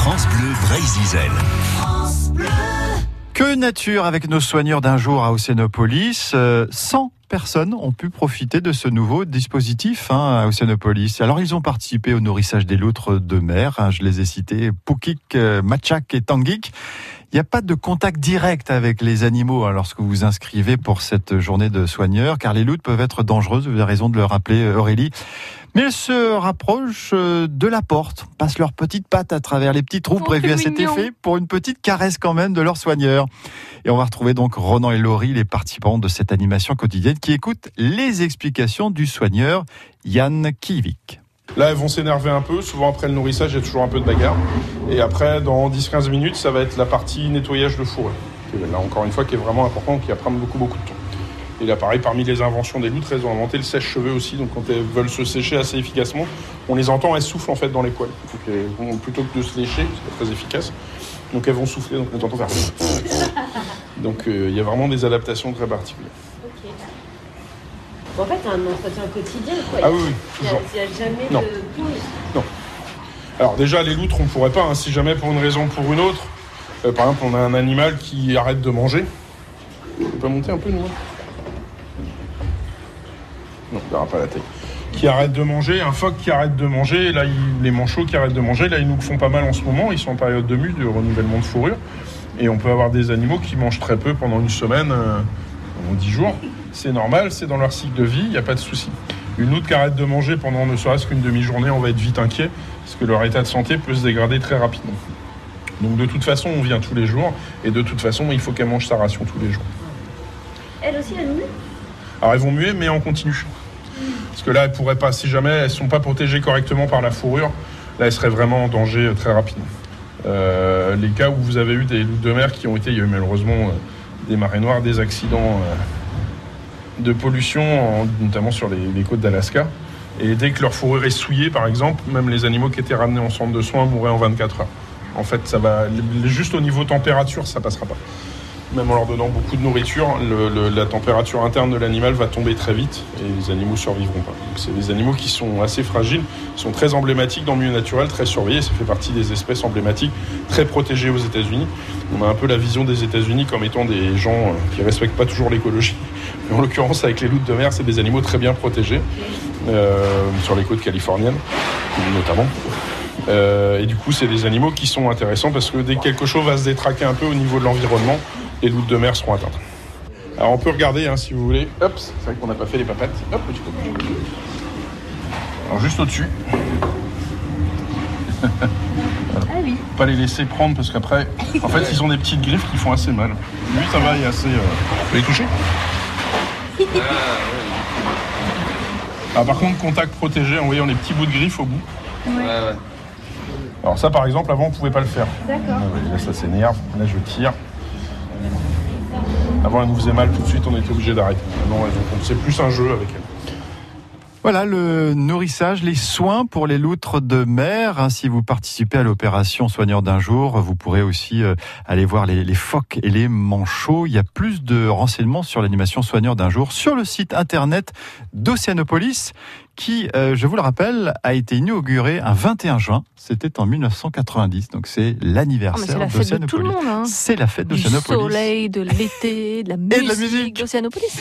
France Bleu Brésil. Que nature avec nos soigneurs d'un jour à Océanopolis. 100 euh, personnes ont pu profiter de ce nouveau dispositif hein, à Océanopolis. Alors ils ont participé au nourrissage des loutres de mer. Hein, je les ai cités, Pukik, euh, Machak et Tangik. Il n'y a pas de contact direct avec les animaux hein, lorsque vous vous inscrivez pour cette journée de soigneurs, car les loutres peuvent être dangereuses, vous avez raison de le rappeler euh, Aurélie. Mais elles se rapprochent euh, de la porte, passent leurs petites pattes à travers les petits trous Oh, prévus à cet mignon. effet pour une petite caresse quand même de leurs soigneurs. Et on va retrouver donc Ronan et Laurie, les participants de cette animation quotidienne, qui écoutent les explications du soigneur Yann Kivik. Là, elles vont s'énerver un peu. Souvent, après le nourrissage, il y a toujours un peu de bagarre. Et après, dans 10-15 minutes, ça va être la partie nettoyage de est, Là, encore une fois, qui est vraiment important, qui va prendre beaucoup, beaucoup de temps. Et là, pareil, parmi les inventions des loutres, elles ont inventé le sèche-cheveux aussi. Donc, quand elles veulent se sécher assez efficacement, on les entend, elles soufflent en fait dans les poils. Donc, plutôt que de se lécher, c'est pas très efficace. Donc, elles vont souffler, donc on entend faire. Donc, euh, il y a vraiment des adaptations très particulières. En fait, c'est un entretien quotidien, quoi. Ah oui, oui, Il n'y a, toujours. il y a jamais Non. de pause. Alors déjà, les loutres, on pourrait pas, hein, si jamais pour une raison ou pour une autre, euh, par exemple, on a un animal qui arrête de manger. On peut monter un peu, nous hein Non, on verra pas la taille. Qui arrête de manger, un phoque qui arrête de manger, là, il- les manchots qui arrêtent de manger, là, ils nous font pas mal en ce moment, ils sont en période de mue, de renouvellement de fourrure. Et on peut avoir des animaux qui mangent très peu pendant une semaine, euh, pendant 10 jours. C'est normal, c'est dans leur cycle de vie, il n'y a pas de souci. Une loutre qui arrête de manger pendant ne serait-ce qu'une demi-journée, on va être vite inquiet, parce que leur état de santé peut se dégrader très rapidement. Donc de toute façon, on vient tous les jours, et de toute façon, il faut qu'elle mange sa ration tous les jours. Elle aussi, elle mue Alors elles vont muer, mais en continu. Parce que là, elles pourraient pas, si jamais elles ne sont pas protégées correctement par la fourrure, là, elles seraient vraiment en danger euh, très rapidement. Euh, les cas où vous avez eu des loups de mer qui ont été, il y a eu malheureusement euh, des marées noires, des accidents euh, de pollution, en- notamment sur les, côtes d'Alaska. Et dès que leur fourrure est souillée, par exemple, même les animaux qui étaient ramenés en centre de soins mourraient en 24 heures. En fait, ça va juste au niveau température, ça passera pas même en leur donnant beaucoup de nourriture, la température interne de l'animal va tomber très vite et les animaux survivront pas. C'est des animaux qui sont assez fragiles, sont très emblématiques dans le milieu naturel, très surveillés. Ça fait partie des espèces emblématiques, très protégées aux États-Unis. On a un peu la vision des États-Unis comme étant des gens euh, qui respectent pas toujours l'écologie. Mais en l'occurrence, avec les loutres de mer, c'est des animaux très bien protégés euh, sur les côtes californiennes, notamment. Euh, et du coup, c'est des animaux qui sont intéressants parce que dès que quelque chose va se détraquer un peu au niveau de l'environnement, les loutres de mer seront atteintes. Alors on peut regarder hein, si vous voulez. Hop, c'est vrai qu'on n'a pas fait les papates. Hop, petit peu. Alors juste au-dessus. Ah oui. Pas les laisser prendre parce qu'après, en fait, ils ont des petites griffes qui font assez mal. Lui, ça va, il est assez. Euh... Vous les toucher Ah, par contre, contact protégé en voyant les petits bouts de griffes au bout. Alors ça, par exemple, avant, on pouvait pas le faire. D'accord. Ah ouais, là, ça s'énerve. Là, je tire. Avant, elle nous faisait mal tout de suite, on était obligé d'arrêter. Maintenant, c'est plus un jeu avec elle. Voilà le nourrissage, les soins pour les loutres de mer. hein. Si vous participez à l'opération Soigneur d'un jour, vous pourrez aussi euh, aller voir les, les phoques et les manchots. Il y a plus de renseignements sur l'animation Soigneur d'un jour sur le site internet d'Océanopolis qui, euh, je vous le rappelle, a été inauguré un 21 juin. C'était en 1990, donc c'est Ah, mais c'est l'anniversaire la fête d'Océanopolis. Hein. C'est la fête Du d'Océanopolis. soleil, de l'été, de la de la musique musique. d'Océanopolis.